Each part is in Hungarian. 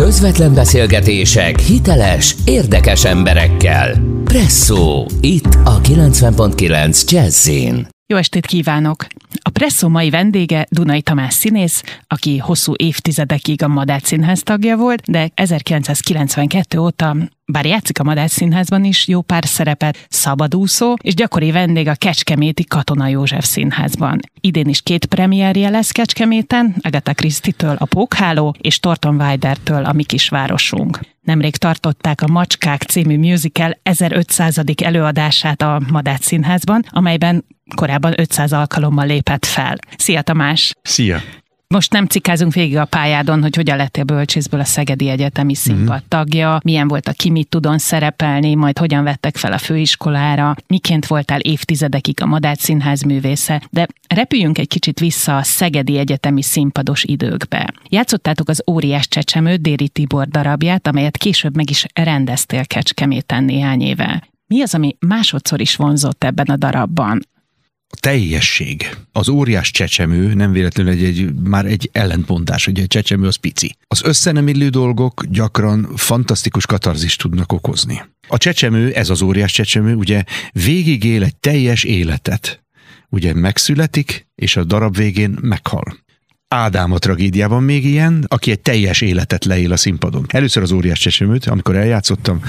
Közvetlen beszélgetések hiteles, érdekes emberekkel. Presszó, itt a 90.9 Jazzin. Jó estét kívánok! A Presszó mai vendége Dunai Tamás színész, aki hosszú évtizedekig a Madács Színház tagja volt, de 1992 óta bár játszik a Madács Színházban is jó pár szerepet, szabadúszó, és gyakori vendég a Kecskeméti Katona József Színházban. Idén is két premierje lesz Kecskeméten, Agatha Christie-től a Pókháló, és Torton Weider-től a Mi Kisvárosunk. Nemrég tartották a Macskák című musical 1500. előadását a Madács Színházban, amelyben korábban 500 alkalommal lépett fel. Szia Tamás! Szia! Most nem cikázunk végig a pályádon, hogy hogyan lettél bölcsészből a Szegedi Egyetemi színpad mhm. tagja, milyen volt a ki mit tudon szerepelni, majd hogyan vettek fel a főiskolára, miként voltál évtizedekig a Madács Színház művésze, de repüljünk egy kicsit vissza a Szegedi Egyetemi színpados időkbe. Játszottátok az Óriás Csecsemő Déri Tibor darabját, amelyet később meg is rendeztél Kecskeméten néhány éve. Mi az, ami másodszor is vonzott ebben a darabban? A teljesség. Az óriás csecsemő nem véletlenül egy, egy, már egy ellentmondás, hogy a csecsemő az pici. Az összenemillő dolgok gyakran fantasztikus katarzist tudnak okozni. A csecsemő, ez az óriás csecsemő, ugye végigél egy teljes életet. Ugye megszületik, és a darab végén meghal. Ádám a tragédiában még ilyen, aki egy teljes életet leél a színpadon. Először az óriás csecsemőt, amikor eljátszottam,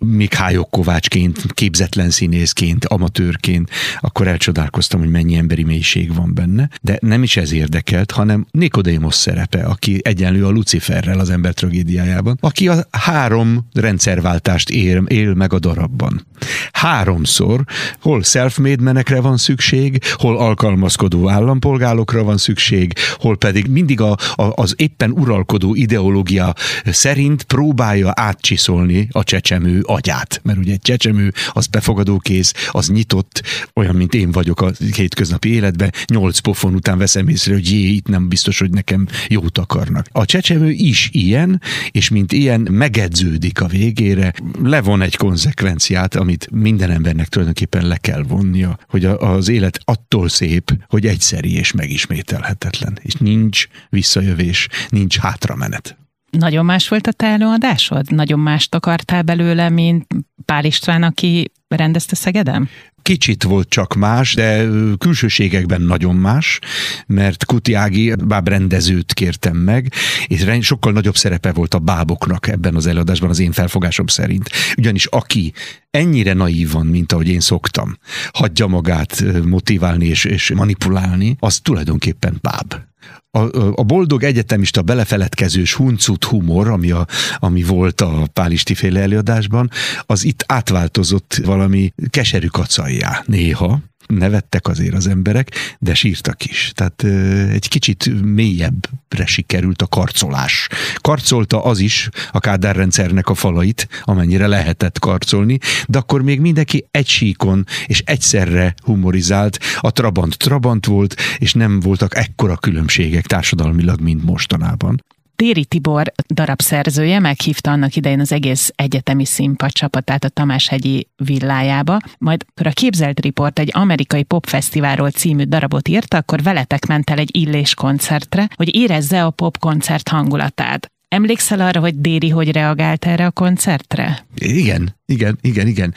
Mikhályok Kovácsként, képzetlen színészként, amatőrként, akkor elcsodálkoztam, hogy mennyi emberi mélység van benne. De nem is ez érdekelt, hanem Nikodémos szerepe, aki egyenlő a Luciferrel az ember tragédiájában, aki a három rendszerváltást él, él meg a darabban. Háromszor, hol self-made menekre van szükség, hol alkalmazkodó állampolgárokra van szükség, hol pedig mindig a, a, az éppen uralkodó ideológia szerint próbálja átcsiszolni a csecsemő agyát, mert ugye egy csecsemő az befogadókész, az nyitott, olyan, mint én vagyok a hétköznapi életben, nyolc pofon után veszem észre, hogy jé, itt nem biztos, hogy nekem jót akarnak. A csecsemő is ilyen, és mint ilyen megedződik a végére, levon egy konzekvenciát, amit minden embernek tulajdonképpen le kell vonnia, hogy az élet attól szép, hogy egyszeri és megismételhetetlen, és nincs visszajövés, nincs hátramenet. Nagyon más volt a te előadásod? Nagyon mást akartál belőle, mint Pál István, aki rendezte Szegedem? Kicsit volt csak más, de külsőségekben nagyon más, mert Kuti Ági bábrendezőt kértem meg, és sokkal nagyobb szerepe volt a báboknak ebben az előadásban az én felfogásom szerint. Ugyanis aki ennyire naív van, mint ahogy én szoktam, hagyja magát motiválni és, és manipulálni, az tulajdonképpen báb a, a boldog egyetemista belefeledkezős huncut humor, ami, a, ami volt a Pálisti féle előadásban, az itt átváltozott valami keserű kacaljá néha, nevettek azért az emberek, de sírtak is. Tehát egy kicsit mélyebbre sikerült a karcolás. Karcolta az is a Kádár rendszernek a falait, amennyire lehetett karcolni, de akkor még mindenki egy síkon és egyszerre humorizált. A Trabant Trabant volt, és nem voltak ekkora különbségek társadalmilag, mint mostanában. Téri Tibor darabszerzője meghívta annak idején az egész egyetemi színpad csapatát a Tamáshegyi villájába, majd akkor a Képzelt Report egy amerikai popfesztiválról című darabot írta, akkor veletek ment el egy illés koncertre, hogy érezze a popkoncert hangulatát. Emlékszel arra, hogy Déri hogy reagált erre a koncertre? Igen, igen, igen, igen.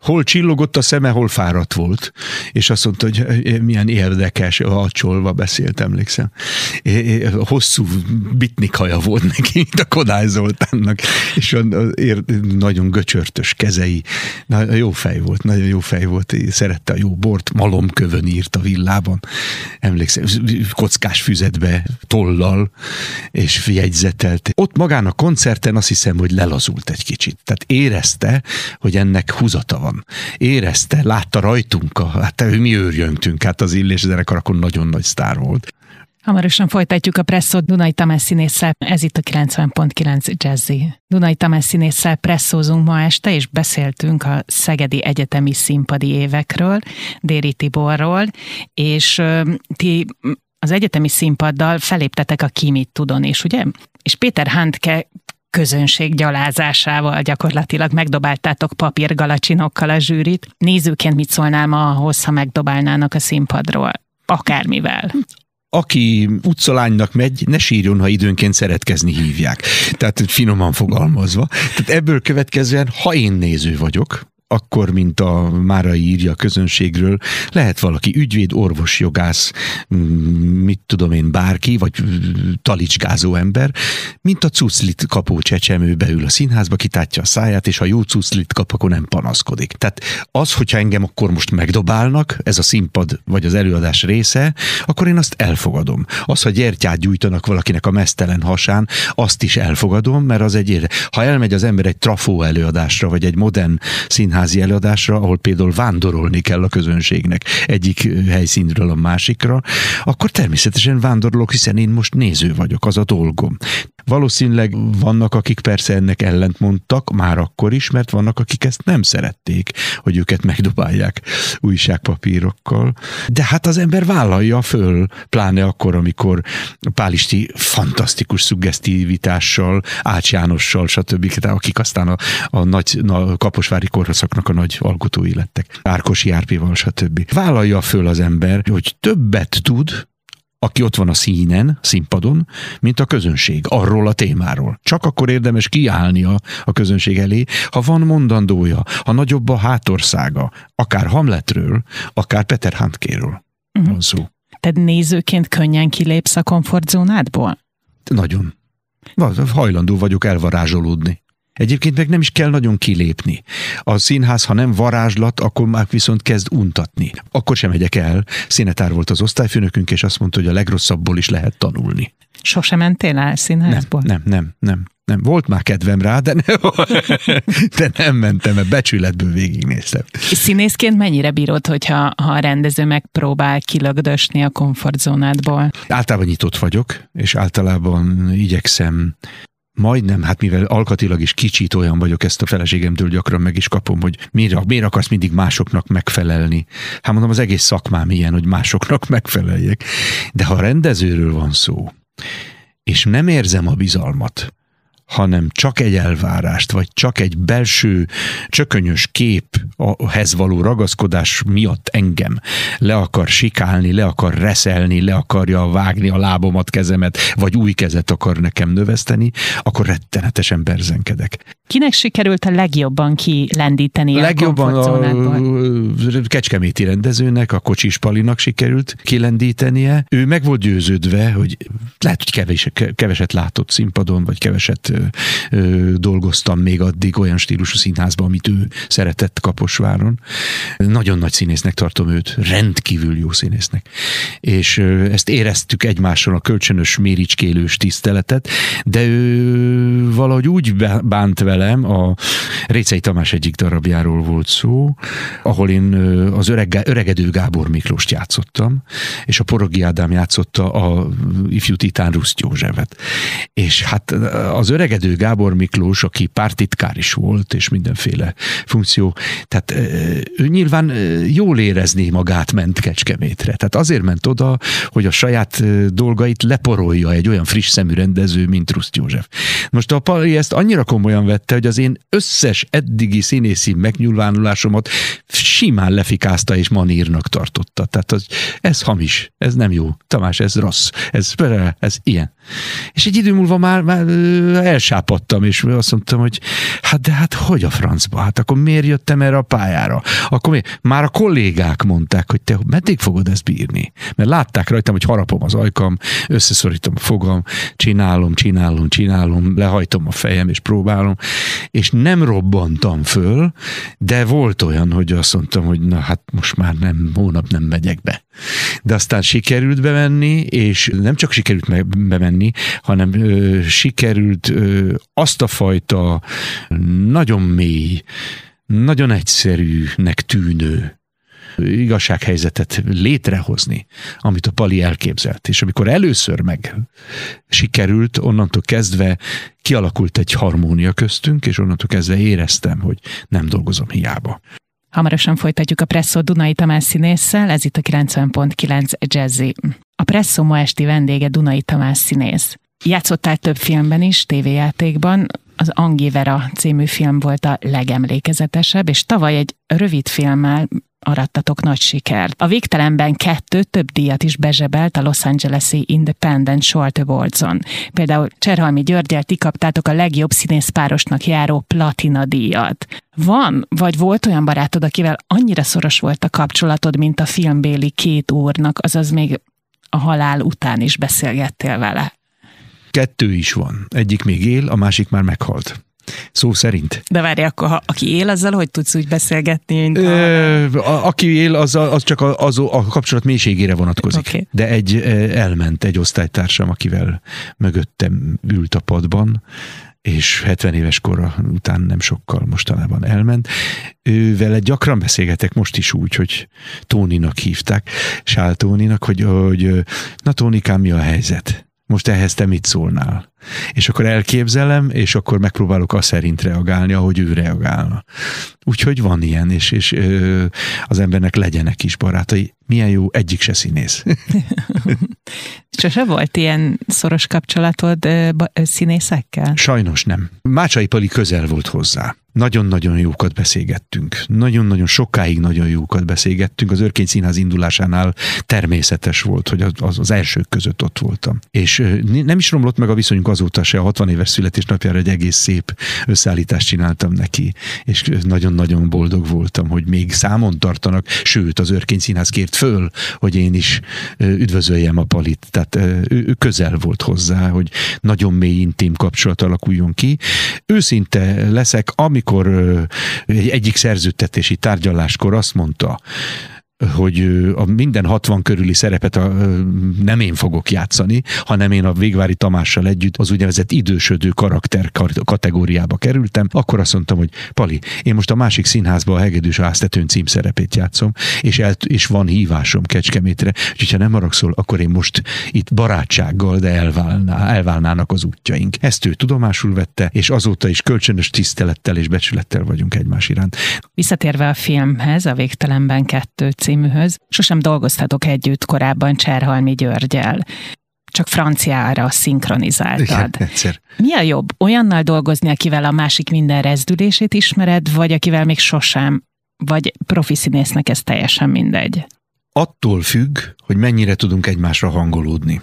Hol csillogott a szeme, hol fáradt volt. És azt mondta, hogy milyen érdekes, a csolva beszélt, emlékszem. Hosszú bitnik haja volt neki, mint a Kodály Zoltánnak, és nagyon göcsörtös kezei. Na, jó fej volt, nagyon jó fej volt. Szerette a jó bort, malomkövön írt a villában. Emlékszem, kockás füzetbe, tollal, és jegyzetelt. Ott magán a koncerten azt hiszem, hogy lelazult egy kicsit. Tehát érezte, hogy ennek húzata van. Érezte, látta rajtunk, a, hát mi őrjöntünk, hát az Illés zenekar akkor nagyon nagy sztár volt. Hamarosan folytatjuk a presszót Dunai Tamás színésszel, ez itt a 90.9 Jazzy. Dunai Tamás színésszel presszózunk ma este, és beszéltünk a Szegedi Egyetemi színpadi évekről, Déri Tiborról, és ö, ti az egyetemi színpaddal feléptetek a Kimit Tudon és ugye? És Péter Handke közönség gyalázásával gyakorlatilag megdobáltátok papírgalacsinokkal a zsűrit. Nézőként mit szólnál ma ahhoz, ha megdobálnának a színpadról? Akármivel. aki utcalánynak megy, ne sírjon, ha időnként szeretkezni hívják. Tehát finoman fogalmazva. Tehát ebből következően, ha én néző vagyok, akkor, mint a Márai írja a közönségről, lehet valaki ügyvéd, orvos, jogász, mm, mit tudom én, bárki, vagy talicskázó ember, mint a cuclit kapó csecsemő beül a színházba, kitátja a száját, és ha jó cuclit kap, akkor nem panaszkodik. Tehát az, hogyha engem akkor most megdobálnak, ez a színpad vagy az előadás része, akkor én azt elfogadom. Az, ha gyertyát gyújtanak valakinek a mesztelen hasán, azt is elfogadom, mert az egy Ha elmegy az ember egy trafó előadásra, vagy egy modern színház színházi előadásra, ahol például vándorolni kell a közönségnek egyik helyszínről a másikra, akkor természetesen vándorolok, hiszen én most néző vagyok, az a dolgom. Valószínűleg vannak, akik persze ennek ellent mondtak, már akkor is, mert vannak, akik ezt nem szerették, hogy őket megdobálják újságpapírokkal. De hát az ember vállalja föl, pláne akkor, amikor Pálisti fantasztikus szuggesztivitással, Ács Jánossal, stb., akik aztán a, a nagy a kaposvári kórházaknak a nagy alkotói lettek. Árkosi Árpival, stb. Vállalja föl az ember, hogy többet tud, aki ott van a színen, színpadon, mint a közönség arról a témáról. Csak akkor érdemes kiállnia a közönség elé, ha van mondandója, ha nagyobb a hátországa, akár Hamletről, akár Peter Handkéről uh-huh. van szó. Tehát nézőként könnyen kilépsz a komfortzónádból? Nagyon. Hajlandó vagyok elvarázsolódni. Egyébként meg nem is kell nagyon kilépni. A színház, ha nem varázslat, akkor már viszont kezd untatni. Akkor sem megyek el. Színetár volt az osztályfőnökünk, és azt mondta, hogy a legrosszabbból is lehet tanulni. Sose mentél el színházból? Nem, nem, nem, nem. Nem, volt már kedvem rá, de nem, de nem mentem, mert becsületből végignéztem. Színészként mennyire bírod, hogyha ha a rendező megpróbál kilögdösni a komfortzónádból? Általában nyitott vagyok, és általában igyekszem majdnem, hát mivel alkatilag is kicsit olyan vagyok, ezt a feleségemtől gyakran meg is kapom, hogy miért, miért akarsz mindig másoknak megfelelni. Hát mondom, az egész szakmám ilyen, hogy másoknak megfeleljek. De ha rendezőről van szó, és nem érzem a bizalmat, hanem csak egy elvárást, vagy csak egy belső csökönyös képhez való ragaszkodás miatt engem le akar sikálni, le akar reszelni, le akarja vágni a lábomat, kezemet, vagy új kezet akar nekem növeszteni, akkor rettenetesen berzenkedek. Kinek sikerült a legjobban kilendíteni a legjobban a kecskeméti rendezőnek, a Kocsis Palinak sikerült kilendítenie. Ő meg volt győződve, hogy lehet, hogy kevés, keveset látott színpadon, vagy keveset ö, dolgoztam még addig olyan stílusú színházban, amit ő szeretett Kaposváron. Nagyon nagy színésznek tartom őt, rendkívül jó színésznek. És ö, ezt éreztük egymáson a kölcsönös méricskélős tiszteletet, de ő valahogy úgy bánt velem, a Récei Tamás egyik darabjáról volt szó, ahol én az öreg, öregedő Gábor Miklóst játszottam, és a Porogi Ádám játszotta a ifjú titán Ruszt Józsefet. És hát az öregedő Gábor Miklós, aki pártitkár is volt, és mindenféle funkció, tehát ő nyilván jól érezni magát ment Kecskemétre. Tehát azért ment oda, hogy a saját dolgait leporolja egy olyan friss szemű rendező, mint Ruszt József. Most a Pali ezt annyira komolyan vette, hogy az én összes eddigi színészi megnyilvánulásomat simán lefikázta és manírnak tartotta. Tehát az, ez hamis, ez nem jó. Tamás, ez rossz, ez, ez ilyen. És egy idő múlva már, már elsápadtam, és azt mondtam, hogy hát de hát hogy a francba? Hát akkor miért jöttem erre a pályára? Akkor miért? Már a kollégák mondták, hogy te meddig fogod ezt bírni? Mert látták rajtam, hogy harapom az ajkam, összeszorítom a fogam, csinálom, csinálom, csinálom, lehajtom a fejem, és próbálom, és nem robbantam föl, de volt olyan, hogy azt mondtam, hogy na hát most már nem, hónap nem megyek be. De aztán sikerült bemenni, és nem csak sikerült bemenni, hanem ö, sikerült ö, azt a fajta nagyon mély, nagyon egyszerűnek tűnő igazsághelyzetet létrehozni, amit a Pali elképzelt. És amikor először meg sikerült, onnantól kezdve kialakult egy harmónia köztünk, és onnantól kezdve éreztem, hogy nem dolgozom hiába. Hamarosan folytatjuk a Presszó Dunai Tamás színésszel, ez itt a 90.9 Jazzy. A Presszó ma esti vendége Dunai Tamás színész. Játszottál több filmben is, tévéjátékban, az Angivera című film volt a legemlékezetesebb, és tavaly egy rövid filmmel arattatok nagy sikert. A végtelenben kettő több díjat is bezsebelt a Los Angeles-i Independent Short Awards-on. Például Cserhalmi Györgyel ti kaptátok a legjobb színészpárosnak járó platina díjat. Van, vagy volt olyan barátod, akivel annyira szoros volt a kapcsolatod, mint a filmbéli két úrnak, azaz még a halál után is beszélgettél vele? Kettő is van. Egyik még él, a másik már meghalt. Szó szerint. De várj, akkor ha, aki él azzal, hogy tudsz úgy beszélgetni, mint Ö, a, aki él, az, az csak a, az a kapcsolat mélységére vonatkozik. Oké. De egy elment egy osztálytársam, akivel mögöttem ült a padban, és 70 éves kora után nem sokkal mostanában elment. Ővele gyakran beszélgetek most is úgy, hogy Tóninak hívták, Sál Tóninak, hogy, hogy na Tónikám, mi a helyzet? Most ehhez te mit szólnál? És akkor elképzelem, és akkor megpróbálok azt szerint reagálni, ahogy ő reagálna. Úgyhogy van ilyen, és, és ö, az embernek legyenek is barátai. Milyen jó, egyik se színész. Sose volt ilyen szoros kapcsolatod ö, ö, színészekkel? Sajnos nem. Mácsai Pali közel volt hozzá. Nagyon-nagyon jókat beszélgettünk. Nagyon-nagyon sokáig nagyon jókat beszélgettünk. Az Örkény Színház indulásánál természetes volt, hogy az, az, az elsők között ott voltam. És ö, nem is romlott meg a viszonyunk azóta se, a 60 éves születésnapjára egy egész szép összeállítást csináltam neki, és nagyon-nagyon boldog voltam, hogy még számon tartanak, sőt az Örkény Színház kért föl, hogy én is üdvözöljem a Palit. Tehát ő, ő közel volt hozzá, hogy nagyon mély intim kapcsolat alakuljon ki. Őszinte leszek, amikor egy egyik szerződtetési tárgyaláskor azt mondta, hogy a minden 60 körüli szerepet a, nem én fogok játszani, hanem én a Végvári Tamással együtt az úgynevezett idősödő karakter kar- kategóriába kerültem, akkor azt mondtam, hogy Pali, én most a másik színházban a Hegedűs Áztetőn címszerepét játszom, és, el, és van hívásom Kecskemétre, úgyhogy ha nem haragszol, akkor én most itt barátsággal, de elválná, elválnának az útjaink. Ezt ő tudomásul vette, és azóta is kölcsönös tisztelettel és becsülettel vagyunk egymás iránt. Visszatérve a filmhez, a Végtelenben kettő címűhöz, sosem dolgoztatok együtt korábban Cserhalmi Györgyel. Csak franciára szinkronizáltad. egyszer. Mi a jobb? Olyannal dolgozni, akivel a másik minden rezdülését ismered, vagy akivel még sosem? Vagy profi színésznek ez teljesen mindegy? attól függ, hogy mennyire tudunk egymásra hangolódni.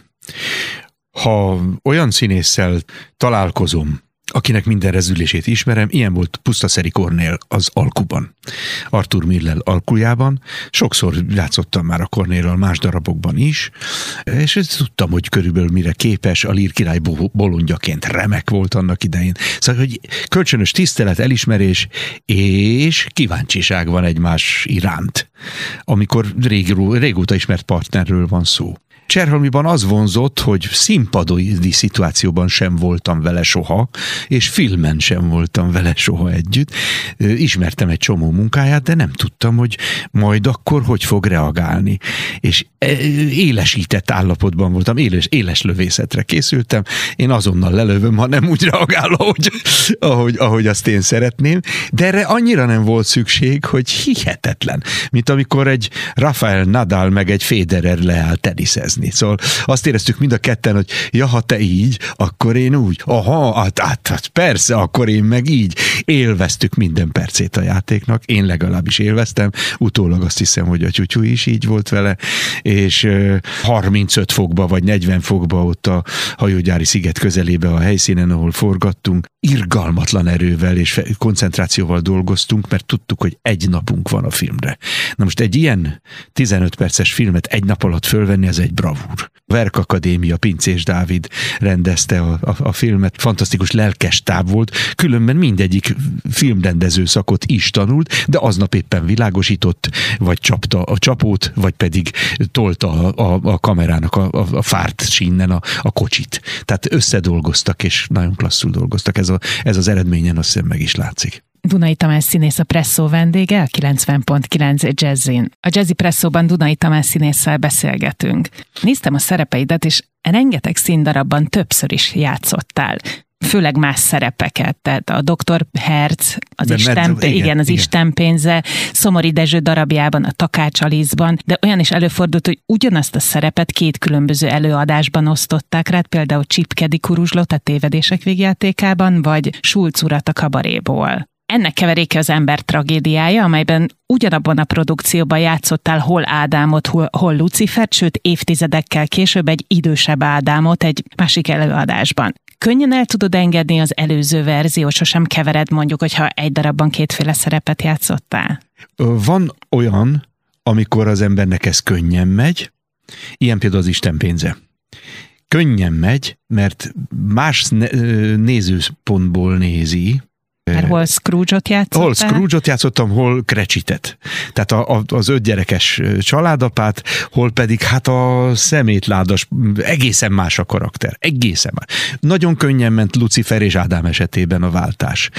Ha olyan színésszel találkozom, akinek minden rezülését ismerem, ilyen volt Pusztaszeri Kornél az Alkuban. Arthur Miller alkujában. Sokszor játszottam már a Kornélral más darabokban is, és tudtam, hogy körülbelül mire képes, a Lír király bo- bolondjaként remek volt annak idején. Szóval, hogy kölcsönös tisztelet, elismerés és kíváncsiság van egymás iránt, amikor régó, régóta ismert partnerről van szó. Cserhalmiban az vonzott, hogy színpadoi szituációban sem voltam vele soha, és filmen sem voltam vele soha együtt. Ismertem egy csomó munkáját, de nem tudtam, hogy majd akkor hogy fog reagálni. És ö, élesített állapotban voltam, éles, éles lövészetre készültem. Én azonnal lelövöm, ha nem úgy reagál, ahogy, ahogy, ahogy azt én szeretném. De erre annyira nem volt szükség, hogy hihetetlen. Mint amikor egy Rafael Nadal meg egy Federer leáll teniszezni. Szóval azt éreztük mind a ketten, hogy ja, ha te így, akkor én úgy. Aha, hát, hát, hát persze, akkor én meg így. Élveztük minden percét a játéknak. Én legalábbis élveztem. Utólag azt hiszem, hogy a tyutyú is így volt vele. És ö, 35 fokba vagy 40 fokba ott a hajógyári sziget közelébe a helyszínen, ahol forgattunk. Irgalmatlan erővel és koncentrációval dolgoztunk, mert tudtuk, hogy egy napunk van a filmre. Na most egy ilyen 15 perces filmet egy nap alatt fölvenni, az egy bravúr. Verk Akadémia, Pincés Dávid rendezte a, a, a filmet, fantasztikus lelkes táb volt, különben mindegyik filmrendező szakot is tanult, de aznap éppen világosított, vagy csapta a csapót, vagy pedig tolta a, a, a kamerának a, a, a fárt sínen a, a kocsit. Tehát összedolgoztak, és nagyon klasszul dolgoztak. Ez, a, ez az eredményen azt hiszem meg is látszik. Dunai Tamás színész a Presszó vendége, a 90.9 Jazzin. A Jazzy Presszóban Dunai Tamás színésszel beszélgetünk. Néztem a szerepeidet, és rengeteg színdarabban többször is játszottál főleg más szerepeket, tehát a Dr. Herz, az De Isten, igen, igen, az igen. Isten pénze, Szomori Dezső darabjában, a Takács Aliszban, de olyan is előfordult, hogy ugyanazt a szerepet két különböző előadásban osztották rád, például Csipkedi Kuruzslót a tévedések végjátékában, vagy Schulz urat a kabaréból. Ennek keveréke az ember tragédiája, amelyben ugyanabban a produkcióban játszottál hol Ádámot, hol, hol Lucifert, sőt évtizedekkel később egy idősebb Ádámot egy másik előadásban. Könnyen el tudod engedni az előző verziót, sosem kevered mondjuk, hogyha egy darabban kétféle szerepet játszottál? Van olyan, amikor az embernek ez könnyen megy, ilyen például az Isten pénze könnyen megy, mert más nézőpontból nézi, mert hol Scrooge-ot játszottál? Hol Scrooge-ot játszottam, hol Krecsitet. Tehát a, a, az ötgyerekes családapát, hol pedig hát a szemétládas, egészen más a karakter. Egészen más. Nagyon könnyen ment Lucifer és Ádám esetében a váltás.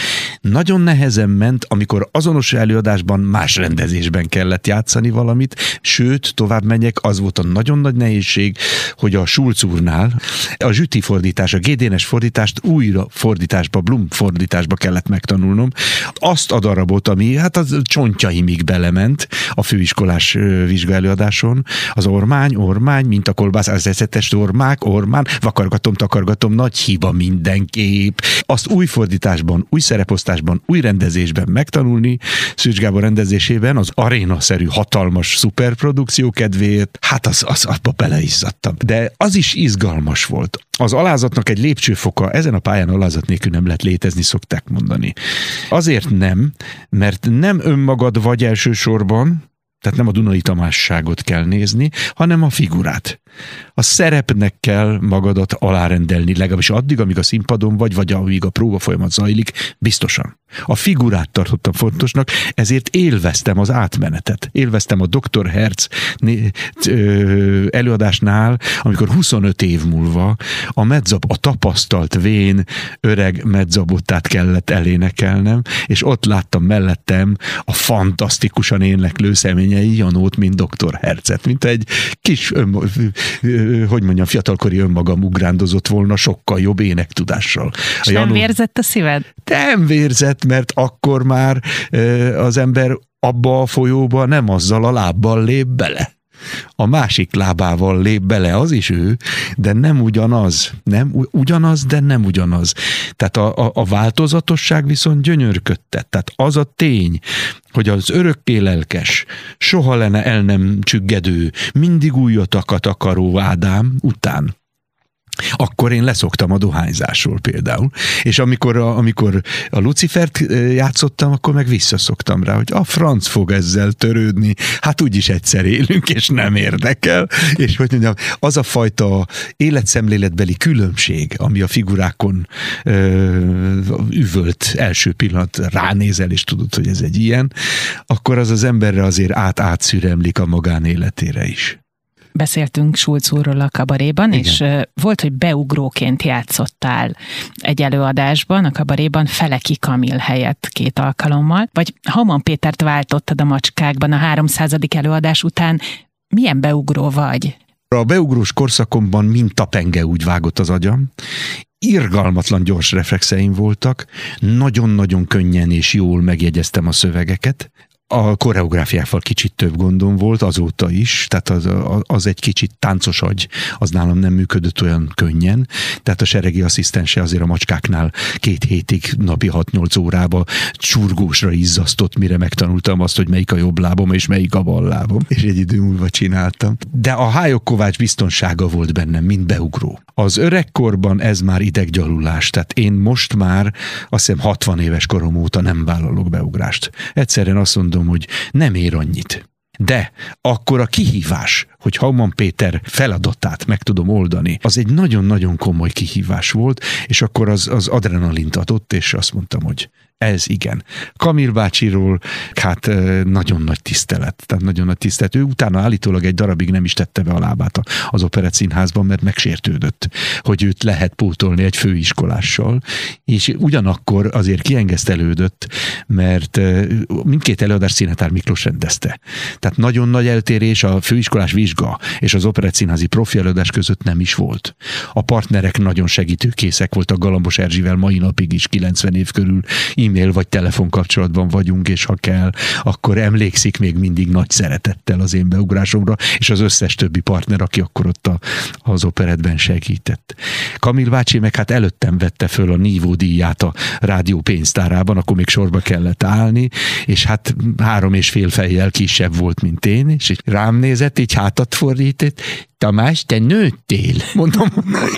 Nagyon nehezen ment, amikor azonos előadásban más rendezésben kellett játszani valamit, sőt, tovább menjek, az volt a nagyon nagy nehézség, hogy a Schulz úrnál a zsüti fordítás, a GDNS fordítást újra fordításba, Blum fordításba kellett meg megtanulnom. Azt a darabot, ami hát az csontjaimig belement a főiskolás vizsgaelőadáson, az ormány, ormány, mint a kolbász, az eszetes ormák, ormán, vakargatom, takargatom, nagy hiba mindenképp. Azt új fordításban, új szereposztásban, új rendezésben megtanulni, Szűcs Gábor rendezésében, az arénaszerű, hatalmas szuperprodukció kedvéért, hát az, az abba beleizzadtam. De az is izgalmas volt. Az alázatnak egy lépcsőfoka, ezen a pályán alázat nélkül nem lehet létezni, szokták mondani. Azért nem, mert nem önmagad vagy elsősorban, tehát nem a Dunai Tamásságot kell nézni, hanem a figurát. A szerepnek kell magadat alárendelni, legalábbis addig, amíg a színpadon vagy, vagy amíg a próba folyamat zajlik, biztosan. A figurát tartottam fontosnak, ezért élveztem az átmenetet. Élveztem a Dr. Herz előadásnál, amikor 25 év múlva a medzab, a tapasztalt vén öreg medzabottát kellett elénekelnem, és ott láttam mellettem a fantasztikusan éneklő személyei Janót, mint Dr. Herzet, mint egy kis, ön, hogy mondjam, fiatalkori önmagam ugrándozott volna sokkal jobb énektudással. És a Janó... nem vérzett a szíved? Nem vérzett, mert akkor már az ember abba a folyóba nem azzal a lábbal lép bele a másik lábával lép bele, az is ő, de nem ugyanaz. Nem ugyanaz, de nem ugyanaz. Tehát a, a, a változatosság viszont gyönyörködtet. Tehát az a tény, hogy az örökké lelkes, soha lenne el nem csüggedő, mindig újatokat akaró Ádám után akkor én leszoktam a dohányzásról például. És amikor a, amikor a Lucifert játszottam, akkor meg visszaszoktam rá, hogy a franc fog ezzel törődni, hát úgyis egyszer élünk, és nem érdekel. És hogy mondjam, az a fajta életszemléletbeli különbség, ami a figurákon ö, üvölt első pillanat ránézel, és tudod, hogy ez egy ilyen, akkor az az emberre azért át-átszüremlik a magánéletére is beszéltünk Schulz úrról a kabaréban, Igen. és volt, hogy beugróként játszottál egy előadásban, a kabaréban Feleki Kamil helyett két alkalommal, vagy Haman Pétert váltottad a macskákban a 300. előadás után. Milyen beugró vagy? A beugrós korszakomban mintapenge úgy vágott az agyam, irgalmatlan gyors reflexeim voltak, nagyon-nagyon könnyen és jól megjegyeztem a szövegeket, a koreográfiával kicsit több gondom volt azóta is, tehát az, az egy kicsit táncos agy, az nálam nem működött olyan könnyen, tehát a seregi asszisztense azért a macskáknál két hétig napi 6-8 órába csurgósra izzasztott, mire megtanultam azt, hogy melyik a jobb lábom és melyik a bal lábom, és egy idő múlva csináltam. De a Hájok Kovács biztonsága volt bennem, mint beugró. Az öregkorban ez már ideggyalulás, tehát én most már azt hiszem 60 éves korom óta nem vállalok beugrást. Egyszerűen azt mondom, tudom, hogy nem ér annyit. De akkor a kihívás, hogy Hauman Péter feladatát meg tudom oldani, az egy nagyon-nagyon komoly kihívás volt, és akkor az, az adrenalint adott, és azt mondtam, hogy ez igen. Kamil bácsiról hát nagyon nagy tisztelet, tehát nagyon nagy tisztelet. Ő utána állítólag egy darabig nem is tette be a lábát az Operett Színházban, mert megsértődött, hogy őt lehet pótolni egy főiskolással, és ugyanakkor azért kiengesztelődött, mert mindkét előadás Színetár Miklós rendezte. Tehát nagyon nagy eltérés a főiskolás vizsga és az Operett Színházi profi előadás között nem is volt. A partnerek nagyon segítőkészek voltak Galambos Erzsivel mai napig is, 90 év körül, e-mail vagy telefon kapcsolatban vagyunk, és ha kell, akkor emlékszik még mindig nagy szeretettel az én beugrásomra, és az összes többi partner, aki akkor ott a, az operetben segített. Kamil bácsi meg hát előttem vette föl a Nívó díját a rádió pénztárában, akkor még sorba kellett állni, és hát három és fél fejjel kisebb volt, mint én, és rám nézett, így hátat fordított, Tamás, te nőttél? Mondom,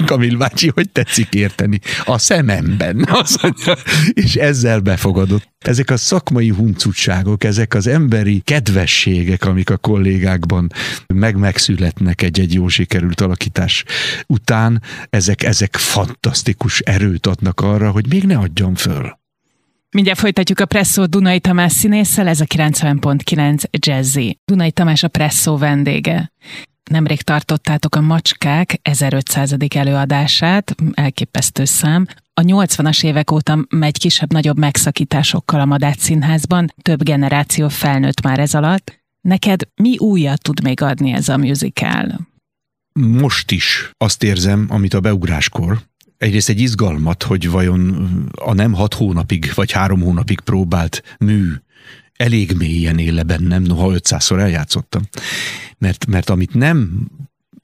Kamil bácsi, hogy tetszik érteni? A szememben. Az és ezzel befogadott. Ezek a szakmai huncutságok, ezek az emberi kedvességek, amik a kollégákban meg megszületnek egy-egy jó sikerült alakítás után, ezek, ezek fantasztikus erőt adnak arra, hogy még ne adjam föl. Mindjárt folytatjuk a Presszó Dunai Tamás színésszel, ez a 90.9 Jazzy. Dunai Tamás a Presszó vendége. Nemrég tartottátok a Macskák 1500. előadását, elképesztő szám. A 80-as évek óta megy kisebb-nagyobb megszakításokkal a Madács Színházban, több generáció felnőtt már ez alatt. Neked mi újat tud még adni ez a musical? Most is azt érzem, amit a beugráskor, egyrészt egy izgalmat, hogy vajon a nem hat hónapig vagy három hónapig próbált mű elég mélyen éle bennem, noha 500-szor eljátszottam. Mert, mert amit nem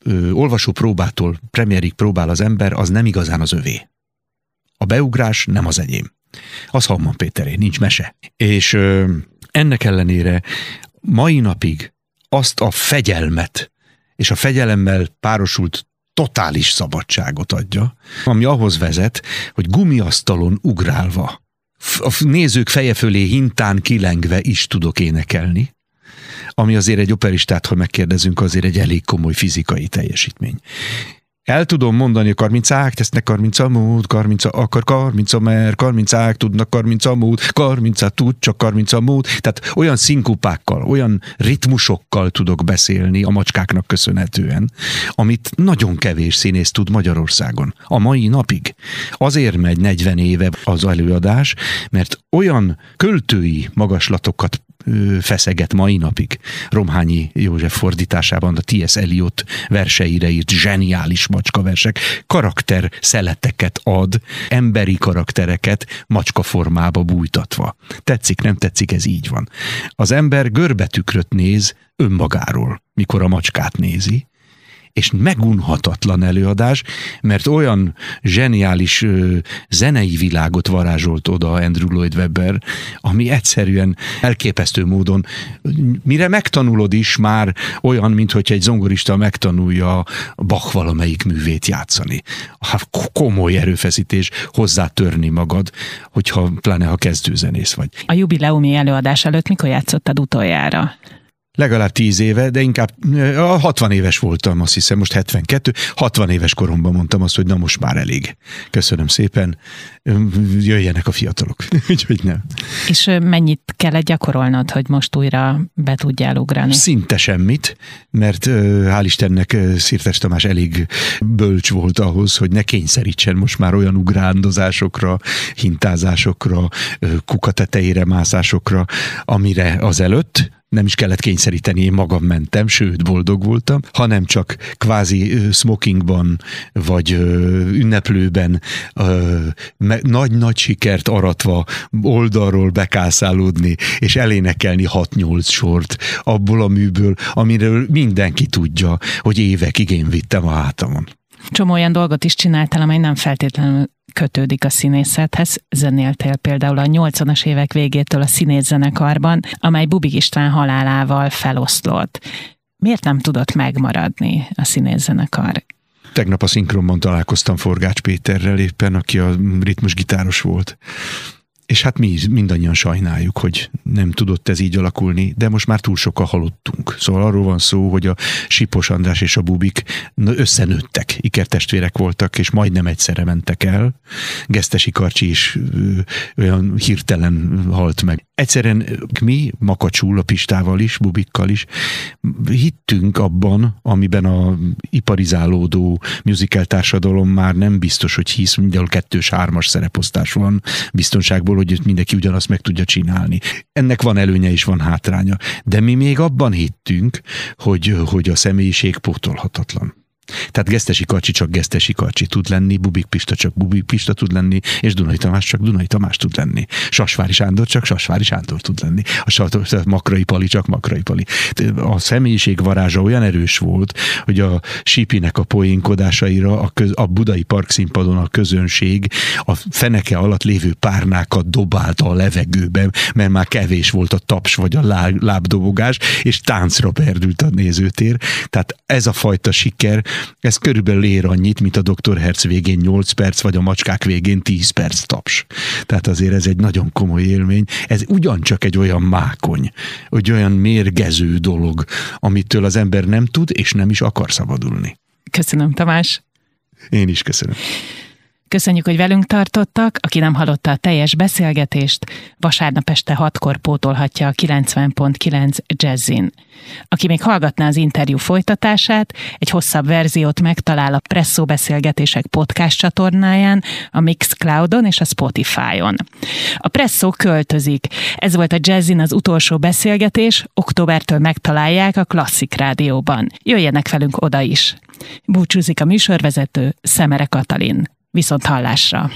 ö, olvasó próbától, premierig próbál az ember, az nem igazán az övé. A beugrás nem az enyém. Az Hamman Péteré, nincs mese. És ö, ennek ellenére mai napig azt a fegyelmet és a fegyelemmel párosult totális szabadságot adja, ami ahhoz vezet, hogy gumiasztalon ugrálva, a nézők feje fölé hintán kilengve is tudok énekelni, ami azért egy operistát, ha megkérdezünk, azért egy elég komoly fizikai teljesítmény. El tudom mondani a karmincák, tesznek karminca mód, karminca akar, karminca mer, karmincák tudnak karminca mód, karminca tud, csak karminca mód. Tehát olyan szinkupákkal, olyan ritmusokkal tudok beszélni a macskáknak köszönhetően, amit nagyon kevés színész tud Magyarországon. A mai napig. Azért megy 40 éve az előadás, mert olyan költői magaslatokat feszeget mai napig. Romhányi József fordításában a T.S. Eliot verseire írt zseniális macskaversek, karakter szeleteket ad, emberi karaktereket macska formába bújtatva. Tetszik, nem tetszik, ez így van. Az ember görbetükröt néz önmagáról, mikor a macskát nézi, és megunhatatlan előadás, mert olyan zseniális ö, zenei világot varázsolt oda Andrew Lloyd Webber, ami egyszerűen elképesztő módon, mire megtanulod is már olyan, mint hogy egy zongorista megtanulja Bach valamelyik művét játszani. Hát komoly erőfeszítés hozzátörni magad, hogyha pláne ha kezdőzenész vagy. A jubileumi előadás előtt mikor játszottad utoljára? Legalább 10 éve, de inkább 60 éves voltam, azt hiszem, most 72, 60 éves koromban mondtam azt, hogy na most már elég. Köszönöm szépen, jöjjenek a fiatalok. Úgyhogy nem. És mennyit kell gyakorolnod, hogy most újra be tudjál ugrani? Szinte semmit, mert hál' Istennek Szirtes Tamás elég bölcs volt ahhoz, hogy ne kényszerítsen most már olyan ugrándozásokra, hintázásokra, kukatetejére mászásokra, amire az előtt, nem is kellett kényszeríteni, én magam mentem, sőt, boldog voltam, hanem csak kvázi smokingban, vagy ünneplőben nagy-nagy sikert aratva oldalról bekászálódni, és elénekelni 6-8 sort abból a műből, amiről mindenki tudja, hogy évekig én vittem a hátamon. Csomó olyan dolgot is csináltál, amely nem feltétlenül kötődik a színészethez. Zenéltél például a 80-as évek végétől a színészzenekarban, amely Bubik István halálával feloszlott. Miért nem tudott megmaradni a színészzenekar? Tegnap a szinkronban találkoztam Forgács Péterrel éppen, aki a ritmusgitáros volt és hát mi mindannyian sajnáljuk, hogy nem tudott ez így alakulni, de most már túl sokan halottunk. Szóval arról van szó, hogy a Sipos András és a Bubik összenőttek, ikertestvérek voltak, és majdnem egyszerre mentek el. Gesztesi Karcsi is olyan hirtelen halt meg. Egyszerűen mi, Makacsul, a Pistával is, Bubikkal is, hittünk abban, amiben a iparizálódó musical társadalom már nem biztos, hogy hisz, mindenhol kettős, hármas szereposztás van biztonságból, hogy mindenki ugyanazt meg tudja csinálni. Ennek van előnye és van hátránya. De mi még abban hittünk, hogy, hogy a személyiség pótolhatatlan Tehát Gesztesi Kacsi csak Gesztesi Kacsi tud lenni, Bubik Pista csak Bubik Pista tud lenni, és Dunai Tamás csak Dunai Tamás tud lenni. Sasvári Sándor csak Sasvári Sándor tud lenni. A Makrai Pali csak Makrai Pali. A személyiség varázsa olyan erős volt, hogy a Sipinek a poénkodásaira a, köz, a budai parkszínpadon a közönség a feneke alatt lévő párnákat dobálta a levegőbe, mert már kevés volt a taps vagy a lábdobogás, és táncra perdült a nézőtér. Tehát ez a fajta siker, ez körülbelül ér annyit, mint a Dr. Herz végén 8 perc, vagy a macskák végén 10 perc taps. Tehát azért ez egy nagyon komoly élmény. Ez ugyancsak egy olyan mákony, hogy olyan mérgező dolog, amitől az ember nem tud és nem is akar szabadulni. Köszönöm, Tamás. Én is köszönöm. Köszönjük, hogy velünk tartottak. Aki nem hallotta a teljes beszélgetést, vasárnap este hatkor pótolhatja a 90.9 Jazzin. Aki még hallgatná az interjú folytatását, egy hosszabb verziót megtalál a Presszó Beszélgetések podcast csatornáján, a Mixcloudon és a Spotify-on. A Presszó költözik. Ez volt a Jazzin az utolsó beszélgetés, októbertől megtalálják a Klasszik Rádióban. Jöjjenek velünk oda is. Búcsúzik a műsorvezető Szemere Katalin. Viszont hallásra!